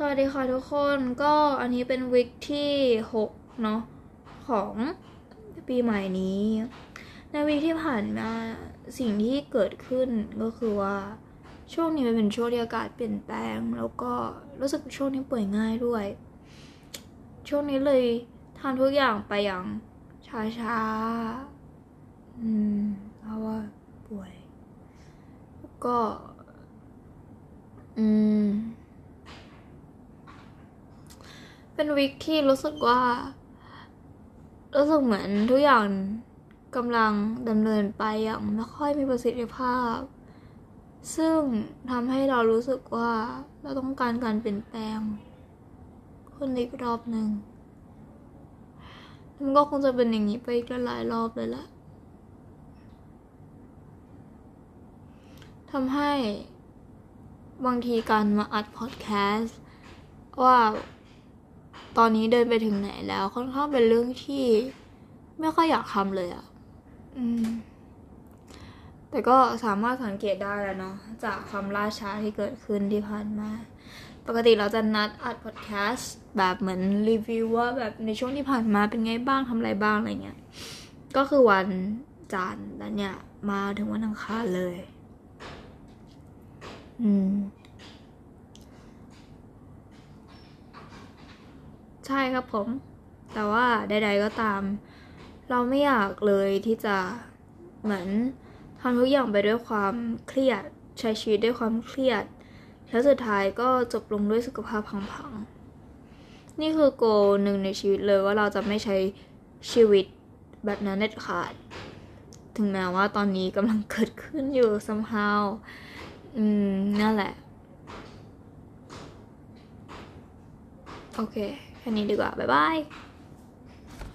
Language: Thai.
สวัสดีค่ะทุกคนก็อันนี้เป็นวิกที่6เนาะของปีใหม่นี้ ในวิกที่ผ่านมาสิ่งที่เกิดขึ้นก็คือว่าช่วงนี้มันเป็นช่วงที่อากาศเปลี่ยนแปลง แล้วก็รู้สึกช่วงนี้ป่วยง่ายด้วย ช่วงนี้เลยทำทุกอย่างไปอย่างช้าๆอืมเพราะว่าป่วย ก็ อืม เป็นวิกที่รู้สึกว่า รู้สึกเหมือนทุกอย่างกำลังดำเนินไปอย่างไม่ค่อยมีประสิทธิภาพ ซึ่งทำให้เรารู้สึกว่าเราต้องการการเปลี่ยนแปลงคนอีกรอบหนึ่งมันก็คงจะเป็นอย่างนี้ไปอีกหลายรอบเลยละทำให้บางทีการมาอัดพอดแคสต์ว่า ตอนนี้เดินไปถึงไหนแล้ว ค่อนข้างเป็นเรื่องที่ไม่ค่อยอยากทำเลยอะ่ะแต่ก็สามารถสังเกตได้แล้วเนาะจากความล่าช้าที่เกิดขึ้นที่ผ่านมา ปกติเราจะนัดอัดพอดแคสต์แบบเหมือนรีวิวว่าแบบในช่วงที่ผ่านมาเป็นไงบ้างทำอะไรบ้างอะไรเงี้ย ก็คือวันจันทร์แล้วเนี่ย มาถึงวันอังคารเลย อืม ใช่ครับผม แต่ว่าใด ๆก็ตาม เราไม่อยากเลยที่จะเหมือนทำทุกอย่างไปด้วยความเครียดใช้ชีวิตด้วยความเครียด แล้วสุดท้ายก็จบลงด้วยสุขภาพพังๆ นี่คือโกหนึ่งในชีวิตเลยว่าเราจะไม่ใช้ชีวิตแบบนั้นเด็ดขาด ถึงแม้ว่าตอนนี้กำลังเกิดขึ้นอยู่ somehow อืม นั่นแหละ โอเค แค่นี้ดีกว่า บ๊ายบาย